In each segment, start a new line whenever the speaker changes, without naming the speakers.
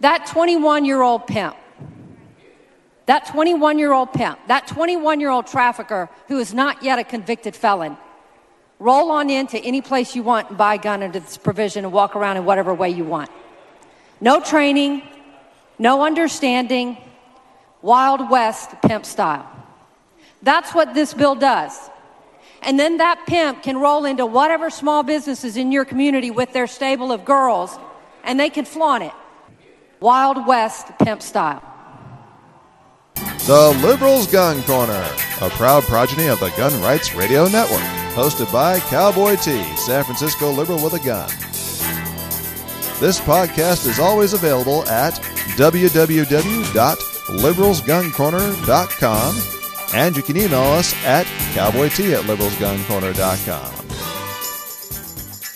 That 21 year old pimp, that 21 year old pimp, that 21 year old trafficker who is not yet a convicted felon, roll on into any place you want and buy a gun under this provision and walk around in whatever way you want. No training, no understanding, Wild West pimp style. That's what this bill does. And then that pimp can roll into whatever small businesses in your community with their stable of girls and they can flaunt it. Wild West pimp style.
The Liberals Gun Corner, a proud progeny of the Gun Rights Radio Network, hosted by Cowboy T, San Francisco liberal with a gun. This podcast is always available at www.liberalsguncorner.com and you can email us at cowboyt at liberalsguncorner.com.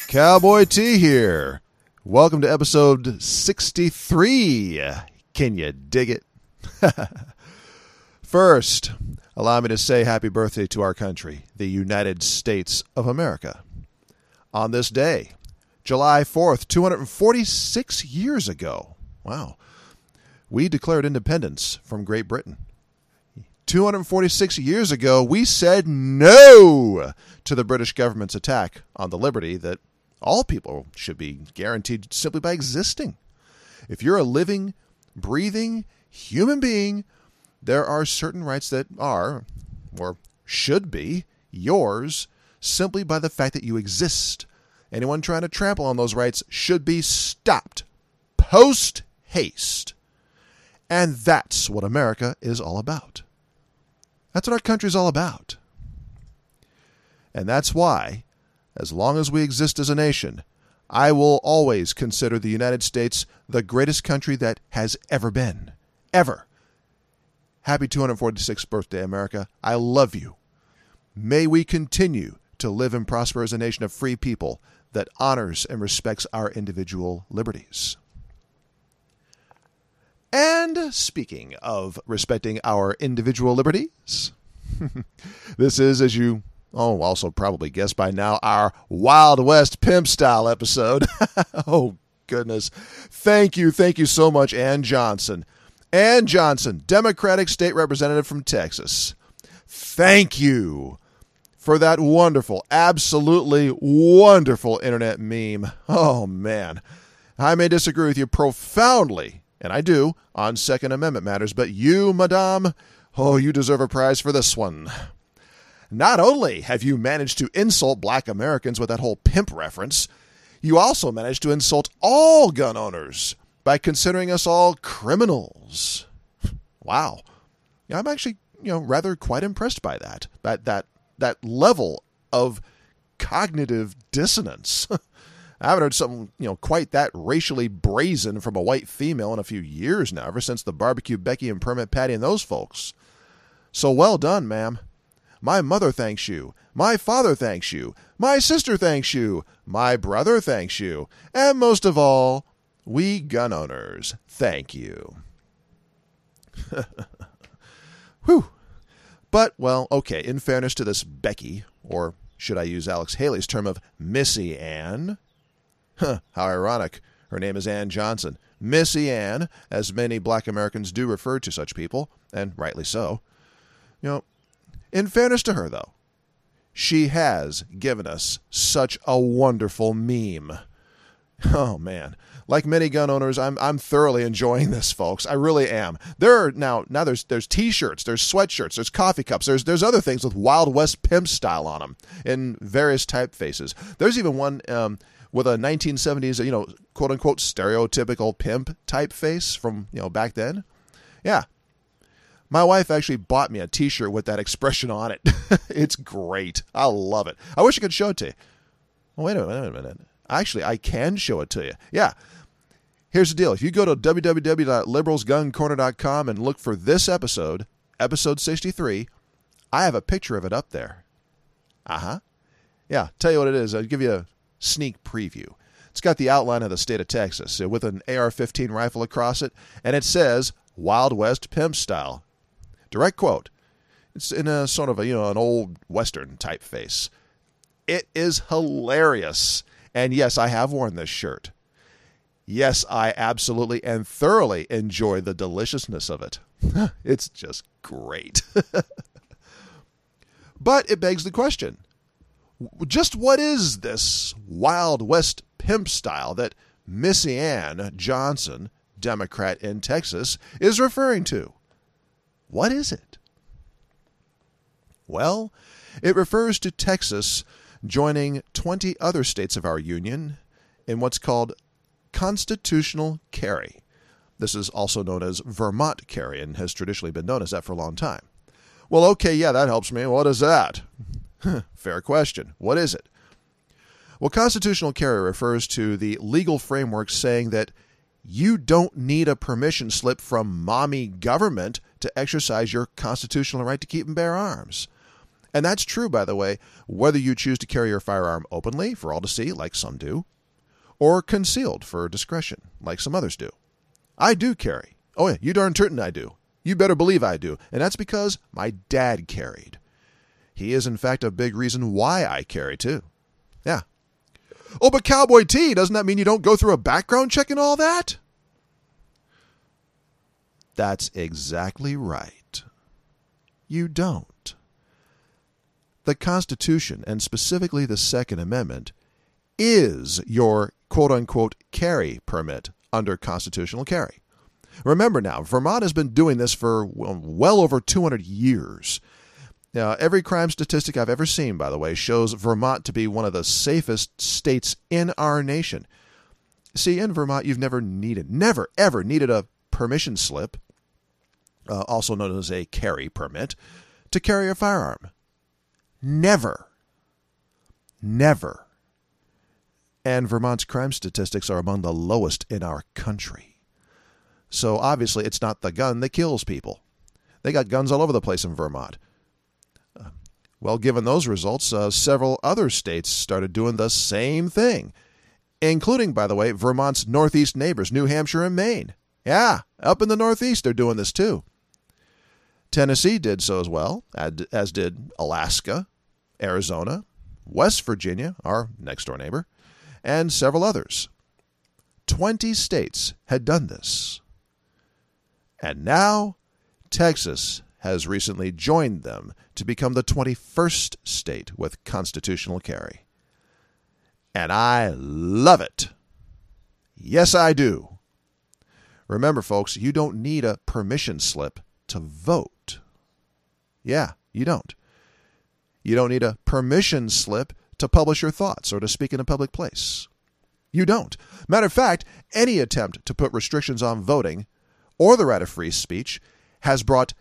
Cowboy T here. Welcome to episode 63. Can you dig it? First, allow me to say happy birthday to our country, the United States of America. On this day, July 4th, 246 years ago, wow, we declared independence from Great Britain. 246 years ago, we said no to the British government's attack on the liberty that all people should be guaranteed simply by existing. If you're a living, breathing human being, there are certain rights that are, or should be, yours simply by the fact that you exist. Anyone trying to trample on those rights should be stopped post haste. And that's what America is all about. That's what our country is all about. And that's why, as long as we exist as a nation, I will always consider the United States the greatest country that has ever been. Ever. Happy 246th birthday, America. I love you. May we continue to live and prosper as a nation of free people that honors and respects our individual liberties. And speaking of respecting our individual liberties, this is, as you oh also probably guessed by now, our Wild West Pimp Style episode. oh, goodness. Thank you, thank you so much, Ann Johnson. Ann Johnson, Democratic State Representative from Texas. Thank you for that wonderful, absolutely wonderful internet meme. Oh, man. I may disagree with you profoundly and I do, on Second Amendment matters, but you, Madame, oh, you deserve a prize for this one. Not only have you managed to insult black Americans with that whole pimp reference, you also managed to insult all gun owners by considering us all criminals. Wow. I'm actually, you know, rather quite impressed by that. That that that level of cognitive dissonance. I haven't heard something, you know, quite that racially brazen from a white female in a few years now, ever since the barbecue Becky and Permit Patty and those folks. So well done, ma'am. My mother thanks you. My father thanks you. My sister thanks you. My brother thanks you. And most of all, we gun owners thank you. Whew. But, well, okay, in fairness to this Becky, or should I use Alex Haley's term of Missy Ann, Huh, how ironic. Her name is Ann Johnson. Missy Ann, as many black Americans do refer to such people, and rightly so. You know, in fairness to her, though, she has given us such a wonderful meme. Oh man, like many gun owners, I'm I'm thoroughly enjoying this, folks. I really am. There are now now there's there's t-shirts, there's sweatshirts, there's coffee cups, there's there's other things with Wild West pimp style on them in various typefaces. There's even one um, with a 1970s, you know, quote unquote stereotypical pimp typeface from, you know, back then. Yeah. My wife actually bought me a t shirt with that expression on it. it's great. I love it. I wish I could show it to you. Oh, wait a minute. Wait a minute. Actually, I can show it to you. Yeah. Here's the deal. If you go to www.liberalsguncorner.com and look for this episode, episode 63, I have a picture of it up there. Uh huh. Yeah, tell you what it is. I'll give you a sneak preview. It's got the outline of the state of Texas with an AR 15 rifle across it, and it says Wild West Pimp Style. Direct quote. It's in a sort of a, you know, an old Western typeface. It is hilarious. And yes, I have worn this shirt. Yes, I absolutely and thoroughly enjoy the deliciousness of it. it's just great. but it begs the question just what is this Wild West pimp style that Missy Ann Johnson, Democrat in Texas, is referring to? What is it? Well, it refers to Texas joining 20 other states of our Union in what's called constitutional carry. This is also known as Vermont carry and has traditionally been known as that for a long time. Well, okay, yeah, that helps me. What is that? Fair question. What is it? Well, constitutional carry refers to the legal framework saying that you don't need a permission slip from mommy government to exercise your constitutional right to keep and bear arms. And that's true, by the way, whether you choose to carry your firearm openly for all to see, like some do, or concealed for discretion, like some others do. I do carry. Oh, yeah, you darn certain I do. You better believe I do. And that's because my dad carried. He is, in fact, a big reason why I carry, too. Yeah. Oh, but Cowboy T, doesn't that mean you don't go through a background check and all that? That's exactly right. You don't. The Constitution, and specifically the Second Amendment, is your quote unquote carry permit under constitutional carry. Remember now, Vermont has been doing this for well over 200 years. Now, every crime statistic I've ever seen, by the way, shows Vermont to be one of the safest states in our nation. See, in Vermont, you've never needed, never, ever needed a permission slip, uh, also known as a carry permit, to carry a firearm. Never. Never and Vermont's crime statistics are among the lowest in our country. So obviously, it's not the gun that kills people. They got guns all over the place in Vermont. Uh, well, given those results, uh, several other states started doing the same thing, including, by the way, Vermont's northeast neighbors, New Hampshire and Maine. Yeah, up in the northeast, they're doing this too. Tennessee did so as well, as did Alaska, Arizona, West Virginia, our next door neighbor, and several others. Twenty states had done this. And now, Texas has recently joined them to become the 21st state with constitutional carry. And I love it. Yes, I do. Remember, folks, you don't need a permission slip to vote. Yeah, you don't. You don't need a permission slip to publish your thoughts or to speak in a public place. You don't. Matter of fact, any attempt to put restrictions on voting or the right of free speech has brought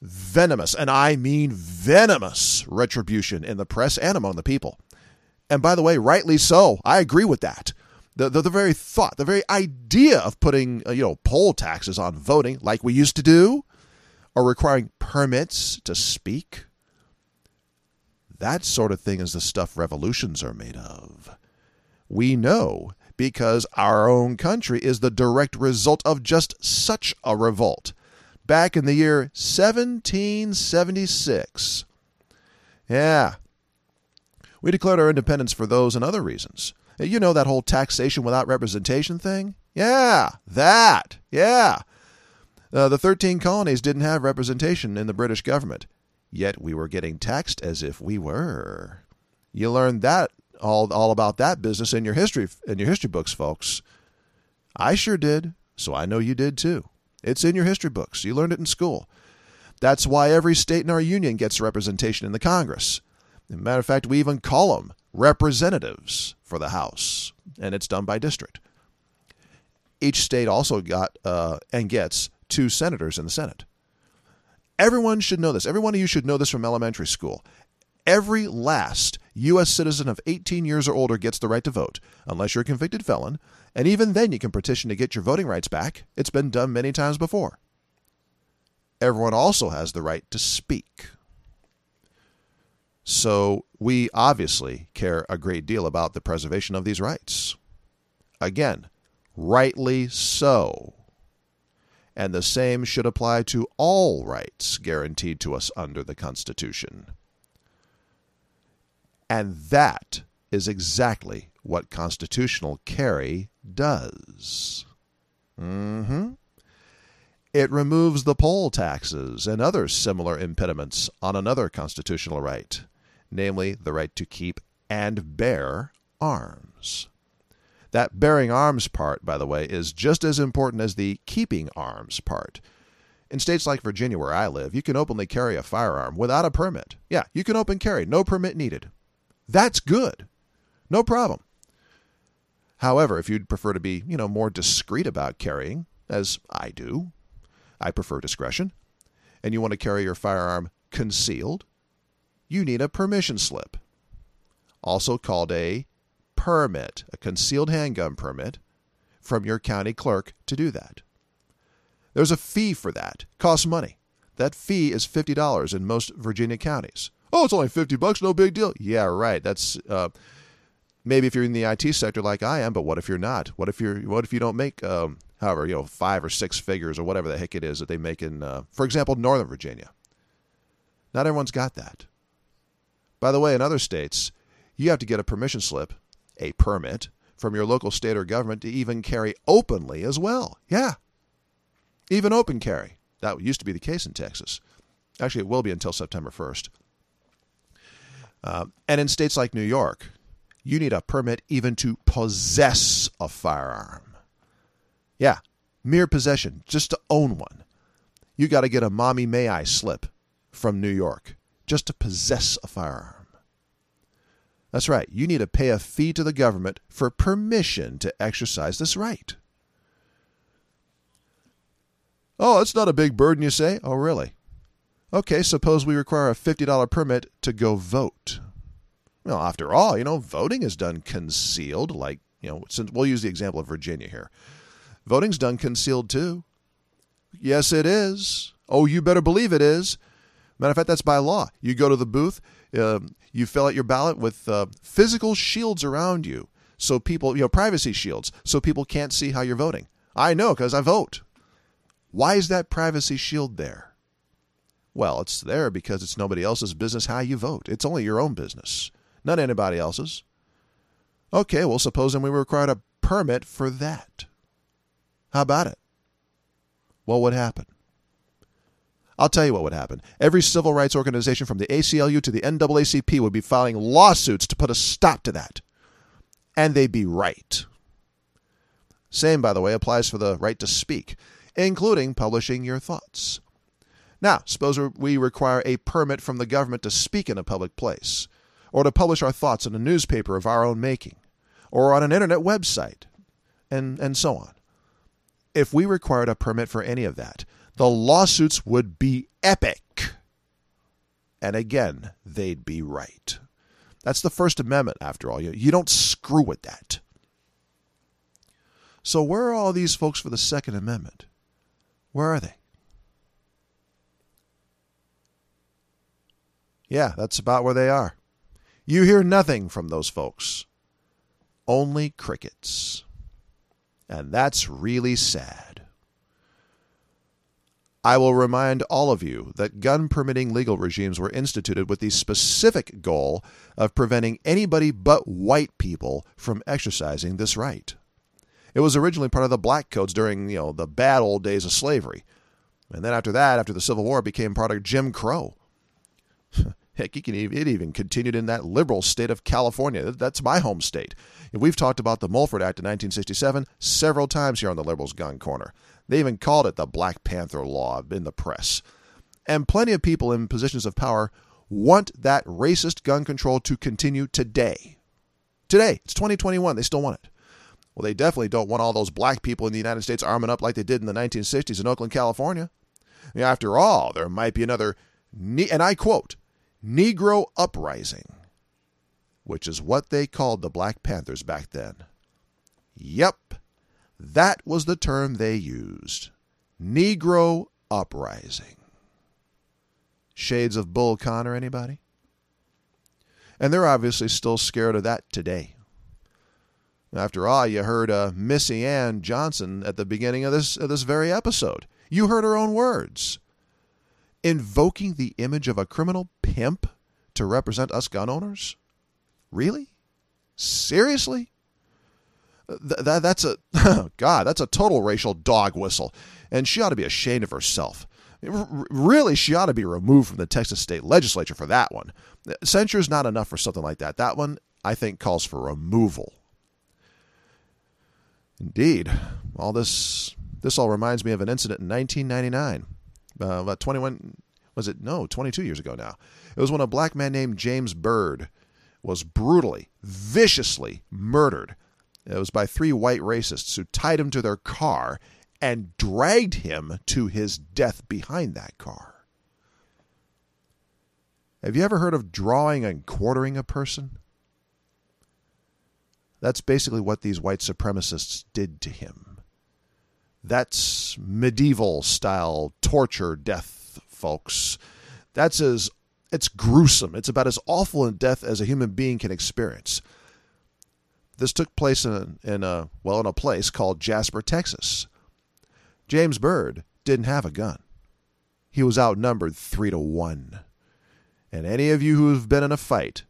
venomous, and I mean venomous, retribution in the press and among the people. And by the way, rightly so. I agree with that. The, the, the very thought, the very idea of putting uh, you know poll taxes on voting like we used to do, or requiring permits to speak, that sort of thing is the stuff revolutions are made of. We know because our own country is the direct result of just such a revolt back in the year 1776. Yeah. We declared our independence for those and other reasons. You know that whole taxation without representation thing? Yeah, that. Yeah. Uh, the 13 colonies didn't have representation in the British government. Yet we were getting taxed as if we were. You learned that all all about that business in your history in your history books, folks. I sure did, so I know you did too. It's in your history books. You learned it in school. That's why every state in our union gets representation in the Congress. As a matter of fact, we even call them representatives for the House, and it's done by district. Each state also got uh, and gets two senators in the Senate. Everyone should know this. Every one of you should know this from elementary school. Every last U.S. citizen of 18 years or older gets the right to vote, unless you're a convicted felon, and even then you can petition to get your voting rights back. It's been done many times before. Everyone also has the right to speak. So we obviously care a great deal about the preservation of these rights. Again, rightly so and the same should apply to all rights guaranteed to us under the Constitution. And that is exactly what constitutional carry does? Mm-hmm. It removes the poll taxes and other similar impediments on another constitutional right, namely the right to keep and bear arms. That bearing arms part, by the way, is just as important as the keeping arms part. In states like Virginia, where I live, you can openly carry a firearm without a permit. Yeah, you can open carry, no permit needed. That's good. No problem. However, if you'd prefer to be, you know, more discreet about carrying, as I do, I prefer discretion, and you want to carry your firearm concealed, you need a permission slip, also called a permit, a concealed handgun permit, from your county clerk to do that. There's a fee for that. It Costs money. That fee is $50 in most Virginia counties. Oh, it's only 50 bucks, no big deal. Yeah, right. That's uh, maybe if you're in the IT sector like I am, but what if you're not? What if you're what if you don't make um, however, you know, 5 or 6 figures or whatever the heck it is that they make in uh, for example, Northern Virginia. Not everyone's got that. By the way, in other states, you have to get a permission slip, a permit from your local state or government to even carry openly as well. Yeah. Even open carry. That used to be the case in Texas. Actually, it will be until September 1st. Uh, and in states like New York, you need a permit even to possess a firearm. Yeah, mere possession, just to own one. You got to get a mommy may I slip from New York just to possess a firearm. That's right, you need to pay a fee to the government for permission to exercise this right. Oh, it's not a big burden, you say? Oh, really? Okay, suppose we require a $50 permit to go vote. Well, after all, you know, voting is done concealed, like, you know, since we'll use the example of Virginia here. Voting's done concealed too. Yes, it is. Oh, you better believe it is. Matter of fact, that's by law. You go to the booth, uh, you fill out your ballot with uh, physical shields around you, so people, you know, privacy shields, so people can't see how you're voting. I know because I vote. Why is that privacy shield there? Well, it's there because it's nobody else's business how you vote. It's only your own business, not anybody else's. Okay, well, supposing we required a permit for that. How about it? What would happen? I'll tell you what would happen. Every civil rights organization from the ACLU to the NAACP would be filing lawsuits to put a stop to that. And they'd be right. Same, by the way, applies for the right to speak, including publishing your thoughts. Now, suppose we require a permit from the government to speak in a public place, or to publish our thoughts in a newspaper of our own making, or on an internet website, and, and so on. If we required a permit for any of that, the lawsuits would be epic. And again, they'd be right. That's the First Amendment, after all. You, you don't screw with that. So, where are all these folks for the Second Amendment? Where are they? Yeah, that's about where they are. You hear nothing from those folks, only crickets. And that's really sad. I will remind all of you that gun permitting legal regimes were instituted with the specific goal of preventing anybody but white people from exercising this right. It was originally part of the black codes during, you know, the bad old days of slavery. And then after that, after the Civil War, it became part of Jim Crow. Heck, it even continued in that liberal state of California. That's my home state. We've talked about the Mulford Act of 1967 several times here on the Liberals Gun Corner. They even called it the Black Panther Law in the press. And plenty of people in positions of power want that racist gun control to continue today. Today, it's 2021, they still want it. Well, they definitely don't want all those black people in the United States arming up like they did in the 1960s in Oakland, California. After all, there might be another, and I quote, Negro uprising, which is what they called the Black Panthers back then. Yep, that was the term they used. Negro uprising. Shades of Bull Connor, anybody? And they're obviously still scared of that today. After all, you heard uh, Missy Ann Johnson at the beginning of this, of this very episode. You heard her own words invoking the image of a criminal pimp to represent us gun owners? Really? Seriously? Th- that, that's a God. That's a total racial dog whistle, and she ought to be ashamed of herself. R- really, she ought to be removed from the Texas state legislature for that one. Censure is not enough for something like that. That one, I think, calls for removal. Indeed, all this this all reminds me of an incident in 1999, uh, about 21 was it no 22 years ago now. It was when a black man named James Byrd was brutally, viciously murdered. It was by three white racists who tied him to their car and dragged him to his death behind that car. Have you ever heard of drawing and quartering a person? That's basically what these white supremacists did to him. That's medieval style torture death, folks. That's as it's gruesome. It's about as awful a death as a human being can experience. This took place in, in a well in a place called Jasper, Texas. James Byrd didn't have a gun. He was outnumbered three to one. And any of you who've been in a fight,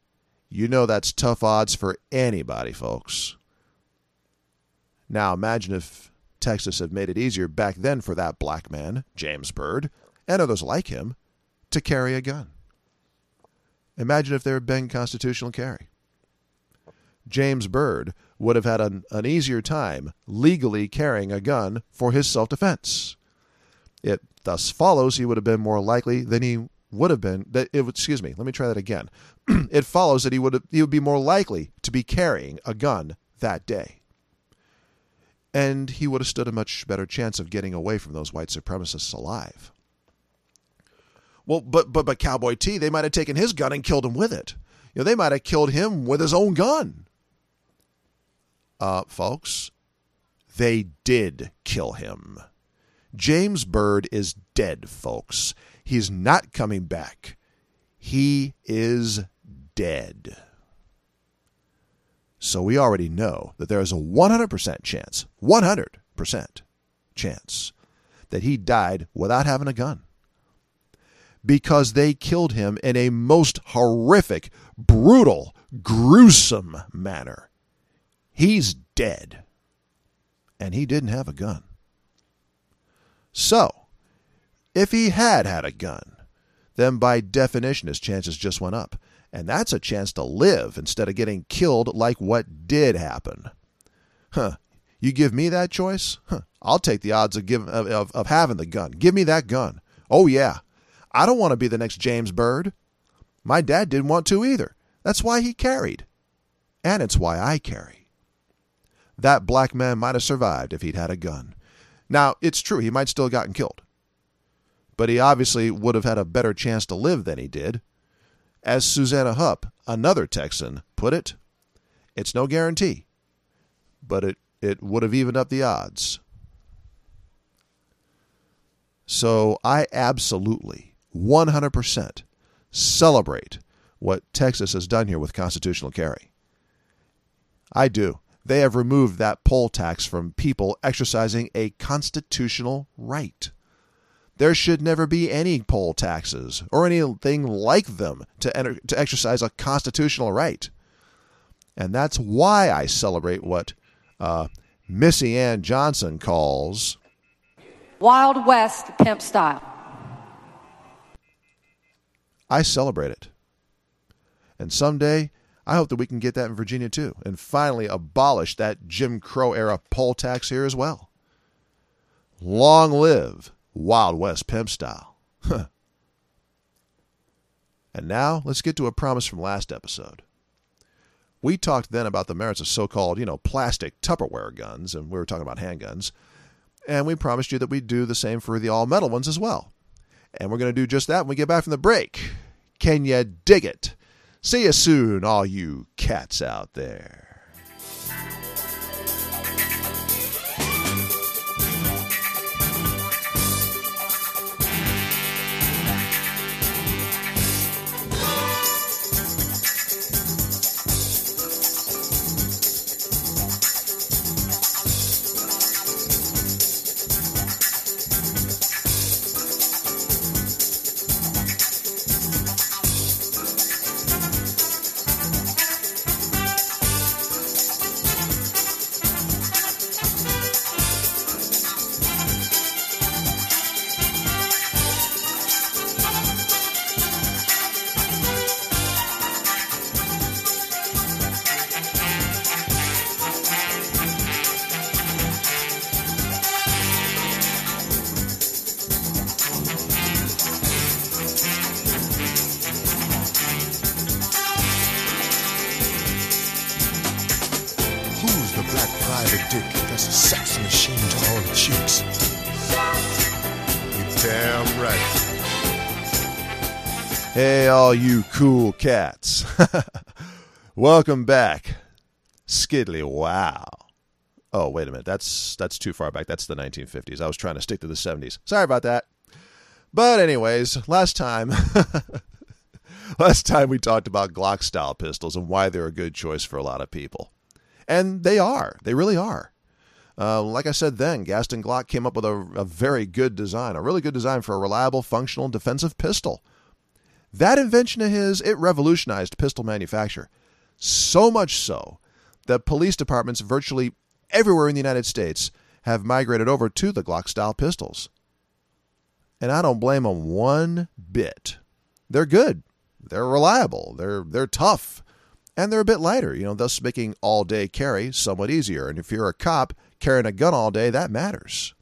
you know that's tough odds for anybody, folks. Now imagine if Texas had made it easier back then for that black man, James Byrd, and others like him, to carry a gun. Imagine if there had been constitutional carry. James Byrd would have had an, an easier time legally carrying a gun for his self defense. It thus follows he would have been more likely than he would have been that it excuse me, let me try that again. it follows that he would have, he would be more likely to be carrying a gun that day. And he would have stood a much better chance of getting away from those white supremacists alive. Well, but but but Cowboy T, they might have taken his gun and killed him with it. You know, they might have killed him with his own gun. Uh, folks, they did kill him. James Byrd is dead, folks. He's not coming back. He is dead. So we already know that there is a 100% chance, 100% chance that he died without having a gun because they killed him in a most horrific, brutal, gruesome manner. He's dead. And he didn't have a gun. So, if he had had a gun, then by definition his chances just went up. And that's a chance to live instead of getting killed like what did happen. Huh. You give me that choice? Huh. I'll take the odds of, give, of, of, of having the gun. Give me that gun. Oh, yeah. I don't want to be the next James Byrd. My dad didn't want to either. That's why he carried. And it's why I carry. That black man might have survived if he'd had a gun. Now, it's true, he might still have gotten killed. But he obviously would have had a better chance to live than he did. As Suzanna Hupp, another Texan, put it, it's no guarantee, but it, it would have evened up the odds. So I absolutely 100% celebrate what Texas has done here with constitutional carry. I do. They have removed that poll tax from people exercising a constitutional right. There should never be any poll taxes or anything like them to, enter, to exercise a constitutional right. And that's why I celebrate what uh, Missy Ann Johnson calls
Wild West pimp style.
I celebrate it. And someday, I hope that we can get that in Virginia too and finally abolish that Jim Crow era poll tax here as well. Long live Wild West pimp style. and now, let's get to a promise from last episode. We talked then about the merits of so called, you know, plastic Tupperware guns, and we were talking about handguns. And we promised you that we'd do the same for the all metal ones as well. And we're going to do just that when we get back from the break. Can you dig it? See you soon, all you cats out there. All you cool cats. Welcome back. Skiddly wow. Oh, wait a minute. That's that's too far back. That's the 1950s. I was trying to stick to the 70s. Sorry about that. But anyways, last time last time we talked about Glock style pistols and why they're a good choice for a lot of people. And they are. They really are. Uh, like I said then, Gaston Glock came up with a, a very good design, a really good design for a reliable, functional, defensive pistol. That invention of his, it revolutionized pistol manufacture. So much so that police departments virtually everywhere in the United States have migrated over to the Glock style pistols. And I don't blame them one bit. They're good. They're reliable. They're they're tough. And they're a bit lighter, you know, thus making all day carry somewhat easier. And if you're a cop carrying a gun all day, that matters.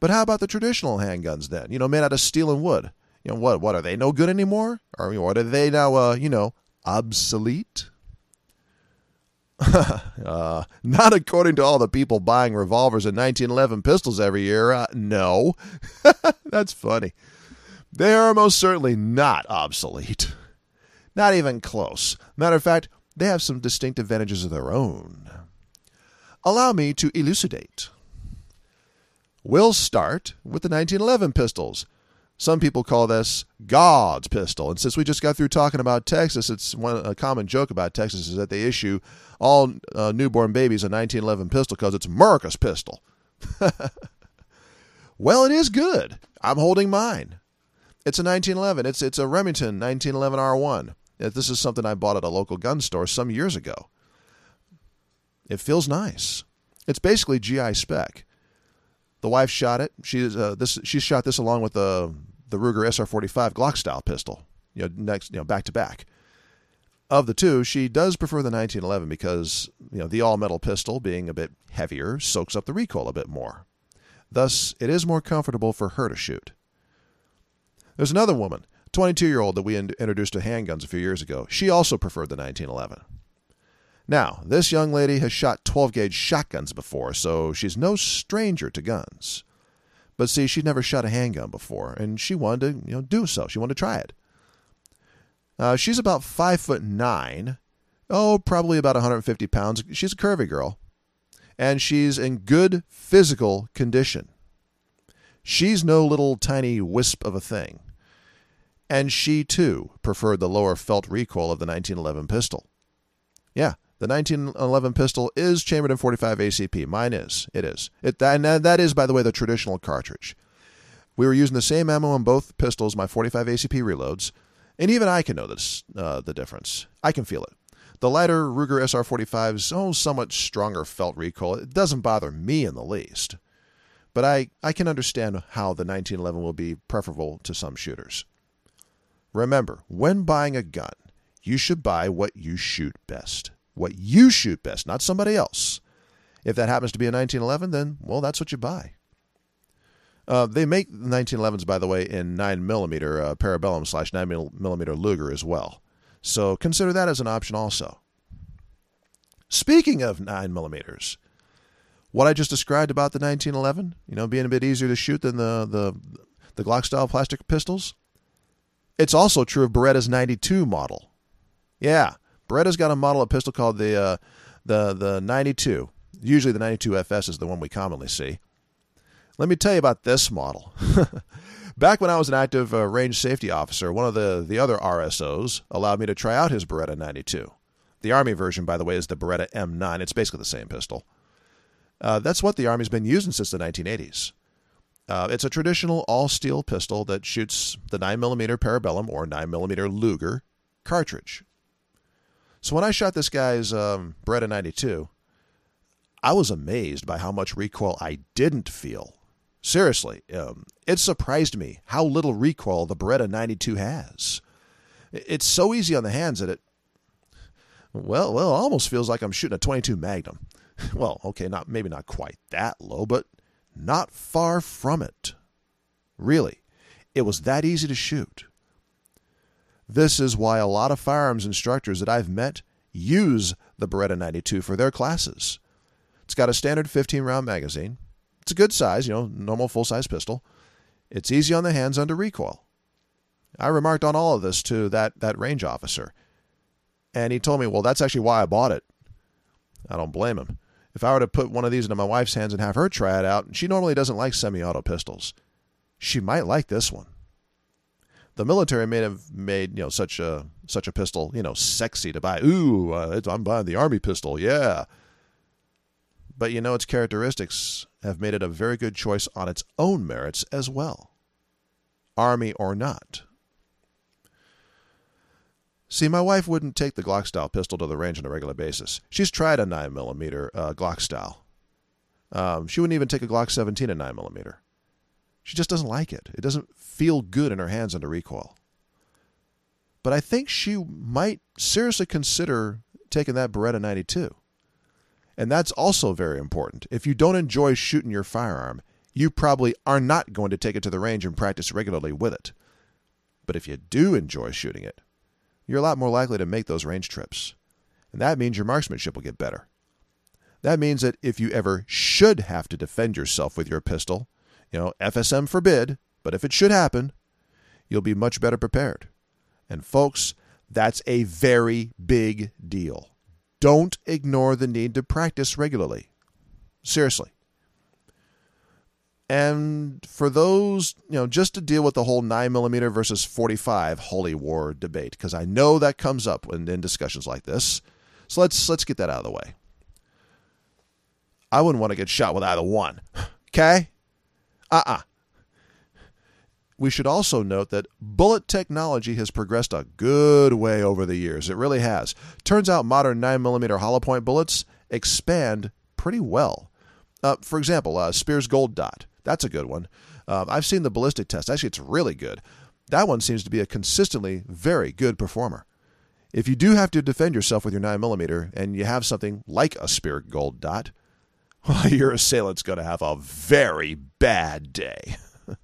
But how about the traditional handguns then? You know, made out of steel and wood. You know, what what are they no good anymore? Or what are they now uh, you know, obsolete? uh, not according to all the people buying revolvers and 1911 pistols every year. Uh, no. That's funny. They are most certainly not obsolete. Not even close. Matter of fact, they have some distinct advantages of their own. Allow me to elucidate. We'll start with the 1911 pistols. Some people call this God's pistol. And since we just got through talking about Texas, it's one a common joke about Texas is that they issue all uh, newborn babies a 1911 pistol because it's America's pistol. well, it is good. I'm holding mine. It's a 1911. It's it's a Remington 1911 R1. This is something I bought at a local gun store some years ago. It feels nice. It's basically GI spec. The wife shot it. She's uh, this. She shot this along with the the Ruger SR45 Glock style pistol. You know, next, you know, back to back. Of the two, she does prefer the 1911 because you know the all metal pistol, being a bit heavier, soaks up the recoil a bit more. Thus, it is more comfortable for her to shoot. There's another woman, 22 year old, that we in- introduced to handguns a few years ago. She also preferred the 1911. Now, this young lady has shot 12 gauge shotguns before, so she's no stranger to guns. But see, she'd never shot a handgun before, and she wanted to, you know, do so. She wanted to try it. Uh, she's about five foot nine, oh, probably about 150 pounds. She's a curvy girl, and she's in good physical condition. She's no little tiny wisp of a thing. And she, too, preferred the lower felt recoil of the 1911 pistol. Yeah, the 1911 pistol is chambered in 45 ACP. Mine is. It is. It, and that is, by the way, the traditional cartridge. We were using the same ammo on both pistols, my 45 ACP reloads, and even I can this, uh, the difference. I can feel it. The lighter Ruger SR45's oh, somewhat stronger felt recoil. It doesn't bother me in the least but I, I can understand how the 1911 will be preferable to some shooters. Remember, when buying a gun, you should buy what you shoot best. What you shoot best, not somebody else. If that happens to be a 1911, then, well, that's what you buy. Uh, they make 1911s, by the way, in 9mm uh, Parabellum slash 9mm Luger as well. So consider that as an option also. Speaking of 9mm, what I just described about the 1911, you know, being a bit easier to shoot than the the the Glock style plastic pistols, it's also true of Beretta's 92 model. Yeah, Beretta's got a model of pistol called the uh, the the 92. Usually the 92 FS is the one we commonly see. Let me tell you about this model. Back when I was an active uh, range safety officer, one of the, the other RSOs allowed me to try out his Beretta 92. The Army version, by the way, is the Beretta M9. It's basically the same pistol. Uh, that's what the Army's been using since the 1980s. Uh, it's a traditional all steel pistol that shoots the 9mm Parabellum or 9mm Luger cartridge. So when I shot this guy's um, Beretta 92, I was amazed by how much recoil I didn't feel. Seriously, um, it surprised me how little recoil the Beretta 92 has. It's so easy on the hands that it, well, well, almost feels like I'm shooting a 22 Magnum. Well, okay, not maybe not quite that low, but not far from it. Really, it was that easy to shoot. This is why a lot of firearms instructors that I've met use the Beretta 92 for their classes. It's got a standard 15 round magazine. It's a good size, you know, normal full size pistol. It's easy on the hands under recoil. I remarked on all of this to that, that range officer. And he told me, well, that's actually why I bought it. I don't blame him. If I were to put one of these into my wife's hands and have her try it out, she normally doesn't like semi auto pistols. She might like this one. The military may have made you know such a such a pistol you know sexy to buy. Ooh, uh, I'm buying the army pistol, yeah. But you know its characteristics have made it a very good choice on its own merits as well, army or not. See, my wife wouldn't take the Glock style pistol to the range on a regular basis. She's tried a 9mm uh, Glock style. Um, she wouldn't even take a Glock 17 at 9mm. She just doesn't like it. It doesn't feel good in her hands under recoil. But I think she might seriously consider taking that Beretta 92. And that's also very important. If you don't enjoy shooting your firearm, you probably are not going to take it to the range and practice regularly with it. But if you do enjoy shooting it, you're a lot more likely to make those range trips. And that means your marksmanship will get better. That means that if you ever should have to defend yourself with your pistol, you know, FSM forbid, but if it should happen, you'll be much better prepared. And folks, that's a very big deal. Don't ignore the need to practice regularly. Seriously. And for those, you know, just to deal with the whole 9 millimeter versus 45 holy war debate, because I know that comes up in, in discussions like this. So let's let's get that out of the way. I wouldn't want to get shot with either one. Okay? Uh-uh. We should also note that bullet technology has progressed a good way over the years. It really has. Turns out modern 9mm hollow point bullets expand pretty well. Uh, for example, uh, Speer's Gold Dot. That's a good one. Um, I've seen the ballistic test. Actually, it's really good. That one seems to be a consistently very good performer. If you do have to defend yourself with your 9mm and you have something like a Speer Gold Dot, well, your assailant's going to have a very bad day.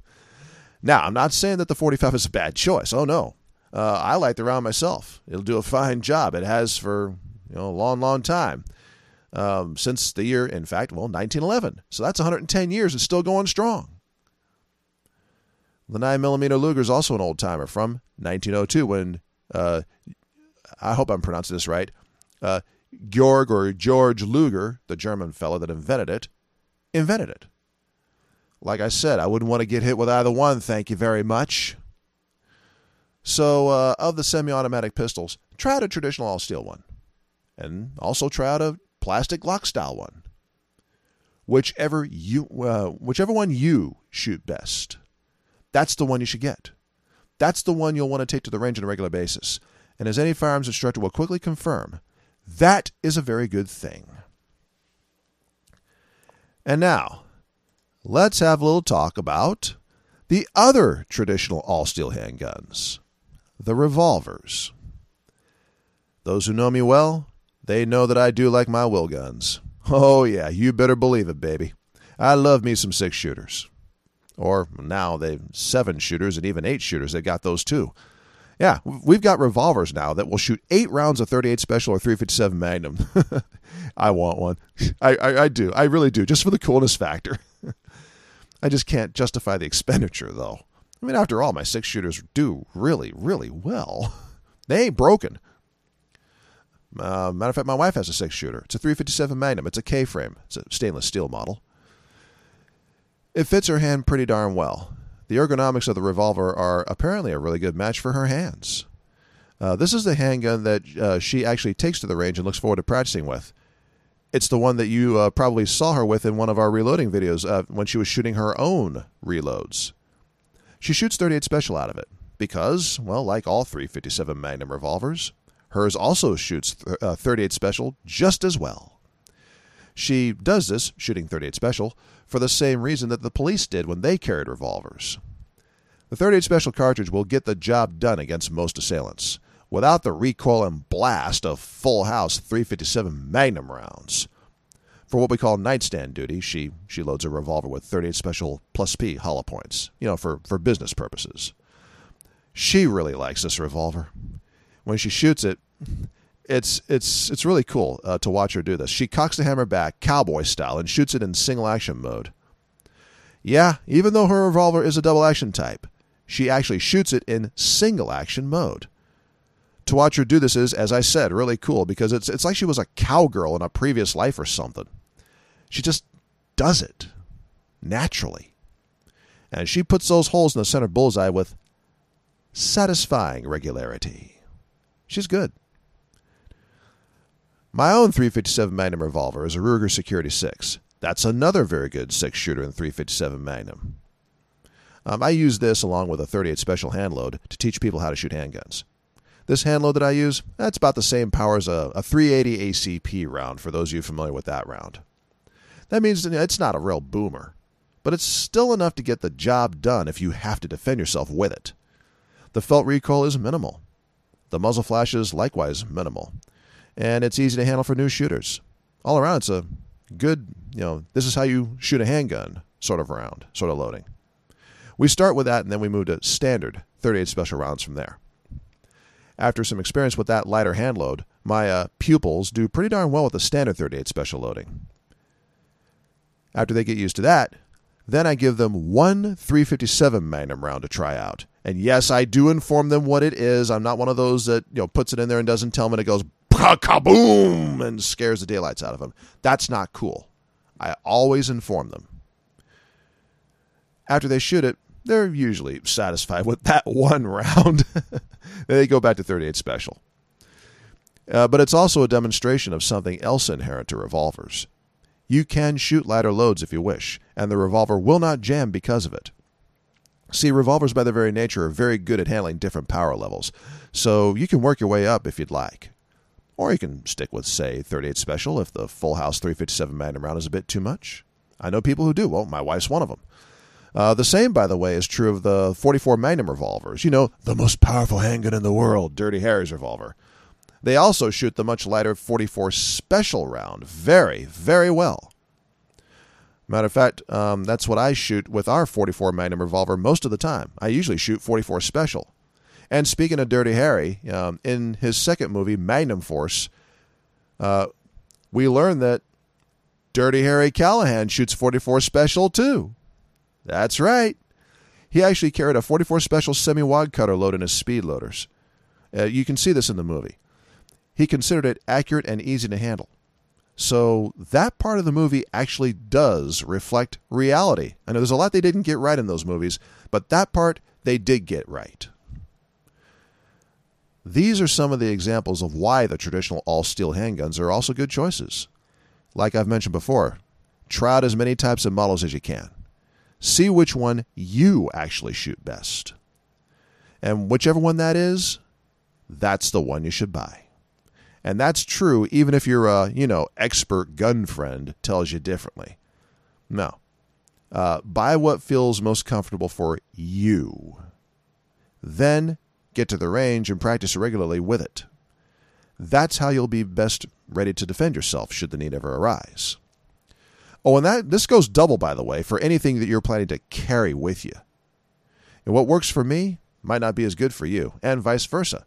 now, I'm not saying that the 45 is a bad choice. Oh, no. Uh, I like the round myself. It'll do a fine job. It has for you know a long, long time um, since the year, in fact, well, 1911. So that's 110 years. It's still going strong. The 9mm Luger is also an old timer from 1902 when, uh, I hope I'm pronouncing this right, uh, Georg or George Luger, the German fellow that invented it, invented it. Like I said, I wouldn't want to get hit with either one, thank you very much. So, uh, of the semi automatic pistols, try out a traditional all steel one. And also try out a plastic Glock style one. Whichever you uh, whichever one you shoot best. That's the one you should get. That's the one you'll want to take to the range on a regular basis. And as any firearms instructor will quickly confirm, that is a very good thing. And now, let's have a little talk about the other traditional all steel handguns, the revolvers. Those who know me well they know that I do like my wheel guns. Oh, yeah, you better believe it, baby. I love me some six shooters. Or now they've seven shooters and even eight shooters. They got those too. Yeah, we've got revolvers now that will shoot eight rounds of 38 Special or 357 Magnum. I want one. I, I, I do. I really do, just for the coolness factor. I just can't justify the expenditure, though. I mean, after all, my six shooters do really, really well. They ain't broken. Uh, matter of fact, my wife has a six shooter. It's a 357 Magnum. It's a K frame. It's a stainless steel model. It fits her hand pretty darn well. The ergonomics of the revolver are apparently a really good match for her hands. Uh, this is the handgun that uh, she actually takes to the range and looks forward to practicing with. It's the one that you uh, probably saw her with in one of our reloading videos uh, when she was shooting her own reloads. She shoots 38 Special out of it because, well, like all 357 Magnum revolvers, Hers also shoots uh, 38 Special just as well. She does this, shooting 38 Special, for the same reason that the police did when they carried revolvers. The 38 Special cartridge will get the job done against most assailants, without the recoil and blast of full house 357 Magnum rounds. For what we call nightstand duty, she, she loads a revolver with 38 Special plus P hollow points, you know, for, for business purposes. She really likes this revolver when she shoots it, it's it's it's really cool uh, to watch her do this. She cocks the hammer back, cowboy style, and shoots it in single action mode. Yeah, even though her revolver is a double action type, she actually shoots it in single action mode. To watch her do this is, as I said, really cool because it's it's like she was a cowgirl in a previous life or something. She just does it naturally. And she puts those holes in the center bullseye with satisfying regularity. She's good. My own 357 Magnum revolver is a Ruger Security 6. That's another very good six shooter in 357 Magnum. Um, I use this along with a 38 Special handload to teach people how to shoot handguns. This handload that I use, that's about the same power as a, a 380 ACP round for those of you familiar with that round. That means it's not a real boomer, but it's still enough to get the job done if you have to defend yourself with it. The felt recoil is minimal. The muzzle flash is likewise minimal. And it's easy to handle for new shooters. All around, it's a good, you know, this is how you shoot a handgun sort of round, sort of loading. We start with that and then we move to standard 38 special rounds from there. After some experience with that lighter hand load, my uh, pupils do pretty darn well with the standard 38 special loading. After they get used to that, then I give them one 357 Magnum round to try out. And yes, I do inform them what it is. I'm not one of those that you know puts it in there and doesn't tell them and it goes kaboom and scares the daylights out of them. That's not cool. I always inform them. After they shoot it, they're usually satisfied with that one round. they go back to 38 special. Uh, but it's also a demonstration of something else inherent to revolvers. You can shoot lighter loads if you wish, and the revolver will not jam because of it. See, revolvers by their very nature are very good at handling different power levels, so you can work your way up if you'd like. Or you can stick with, say, 38 Special if the Full House 357 Magnum round is a bit too much. I know people who do. Well, my wife's one of them. Uh, the same, by the way, is true of the 44 Magnum revolvers. You know, the most powerful handgun in the world, Dirty Harry's revolver. They also shoot the much lighter 44 Special round very, very well. Matter of fact, um, that's what I shoot with our 44 Magnum revolver most of the time. I usually shoot 44 Special. And speaking of Dirty Harry, um, in his second movie, Magnum Force, uh, we learn that Dirty Harry Callahan shoots 44 Special too. That's right. He actually carried a 44 Special semi wad cutter load in his speed loaders. Uh, you can see this in the movie. He considered it accurate and easy to handle. So that part of the movie actually does reflect reality. I know there's a lot they didn't get right in those movies, but that part they did get right. These are some of the examples of why the traditional all steel handguns are also good choices. Like I've mentioned before, try out as many types of models as you can. See which one you actually shoot best. And whichever one that is, that's the one you should buy. And that's true even if your, uh, you know, expert gun friend tells you differently. No. Uh, buy what feels most comfortable for you. Then get to the range and practice regularly with it. That's how you'll be best ready to defend yourself should the need ever arise. Oh, and that this goes double, by the way, for anything that you're planning to carry with you. And what works for me might not be as good for you, and vice versa.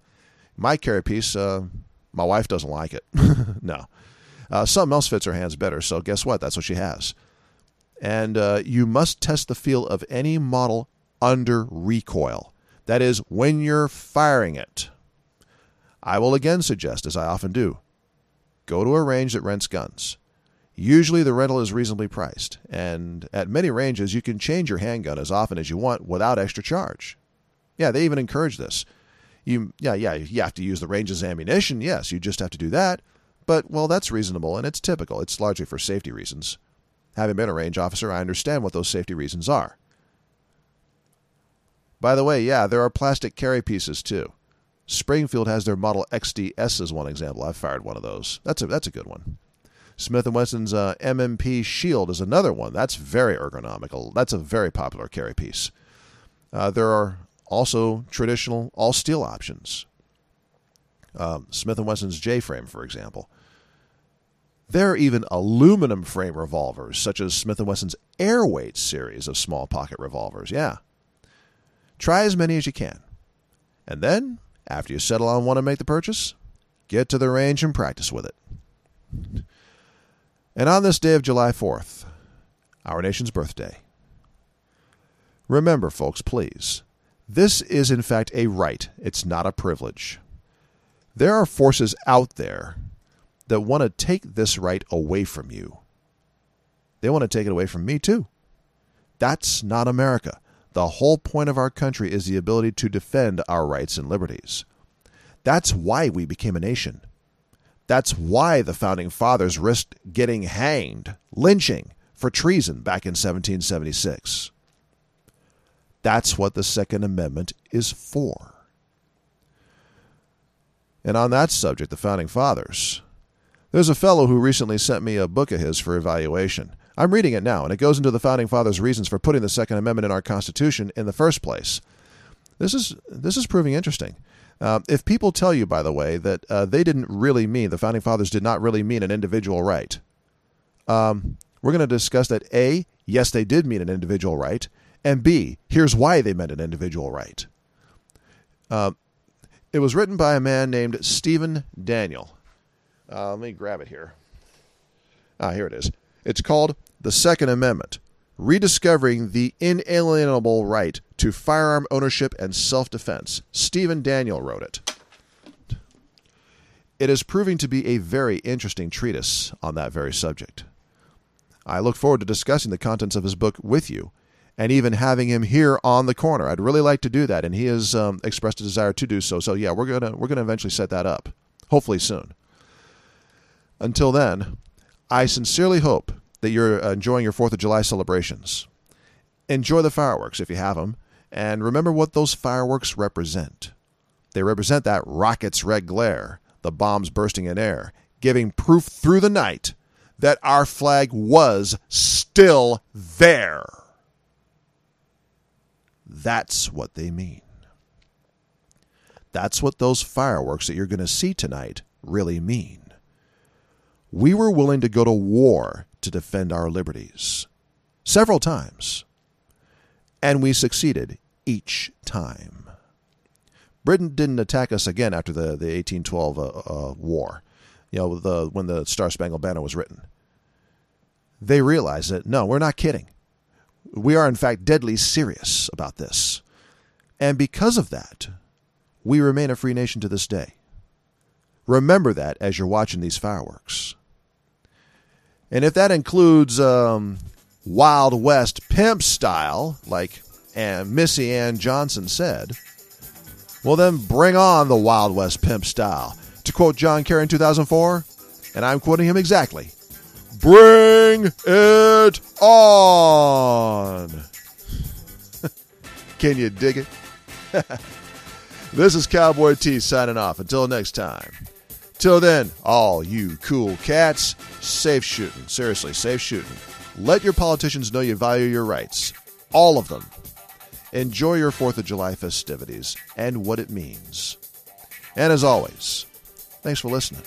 My carry piece, uh, my wife doesn't like it. no. Uh, something else fits her hands better, so guess what? That's what she has. And uh, you must test the feel of any model under recoil. That is, when you're firing it. I will again suggest, as I often do, go to a range that rents guns. Usually the rental is reasonably priced, and at many ranges you can change your handgun as often as you want without extra charge. Yeah, they even encourage this. You yeah, yeah, you have to use the range's ammunition. Yes, you just have to do that. But well, that's reasonable and it's typical. It's largely for safety reasons. Having been a range officer, I understand what those safety reasons are. By the way, yeah, there are plastic carry pieces too. Springfield has their Model XDS as one example. I've fired one of those. That's a that's a good one. Smith & Wesson's uh, M&P Shield is another one. That's very ergonomical. That's a very popular carry piece. Uh, there are also traditional all steel options. Um, Smith & Wesson's J-frame, for example. There are even aluminum frame revolvers, such as Smith & Wesson's Airweight series of small pocket revolvers. Yeah. Try as many as you can. And then, after you settle on one and make the purchase, get to the range and practice with it. And on this day of July 4th, our nation's birthday, remember, folks, please, this is in fact a right, it's not a privilege. There are forces out there that want to take this right away from you. They want to take it away from me, too. That's not America. The whole point of our country is the ability to defend our rights and liberties. That's why we became a nation. That's why the founding fathers risked getting hanged, lynching, for treason back in 1776. That's what the Second Amendment is for. And on that subject, the founding fathers, there's a fellow who recently sent me a book of his for evaluation. I'm reading it now, and it goes into the founding fathers' reasons for putting the Second Amendment in our Constitution in the first place. This is this is proving interesting. Uh, if people tell you, by the way, that uh, they didn't really mean, the founding fathers did not really mean an individual right, um, we're going to discuss that A, yes, they did mean an individual right, and B, here's why they meant an individual right. Uh, it was written by a man named Stephen Daniel. Uh, let me grab it here. Ah, here it is. It's called The Second Amendment Rediscovering the Inalienable Right to Firearm Ownership and Self Defense. Stephen Daniel wrote it. It is proving to be a very interesting treatise on that very subject. I look forward to discussing the contents of his book with you and even having him here on the corner. I'd really like to do that, and he has um, expressed a desire to do so. So yeah, we're gonna we're gonna eventually set that up, hopefully soon. Until then, I sincerely hope that you're uh, enjoying your Fourth of July celebrations. Enjoy the fireworks if you have them, and remember what those fireworks represent. They represent that rocket's red glare, the bombs bursting in air, giving proof through the night that our flag was still there. That's what they mean. That's what those fireworks that you're going to see tonight really mean. We were willing to go to war to defend our liberties several times, and we succeeded each time. Britain didn't attack us again after the, the 1812 uh, uh, war, you know, the, when the Star Spangled Banner was written. They realized that, no, we're not kidding. We are, in fact, deadly serious about this. And because of that, we remain a free nation to this day. Remember that as you're watching these fireworks. And if that includes um, Wild West pimp style, like Missy Ann Johnson said, well, then bring on the Wild West pimp style. To quote John Kerry in 2004, and I'm quoting him exactly Bring it on! Can you dig it? this is Cowboy T signing off. Until next time. Till then, all you cool cats, safe shooting. Seriously, safe shooting. Let your politicians know you value your rights. All of them. Enjoy your 4th of July festivities and what it means. And as always, thanks for listening.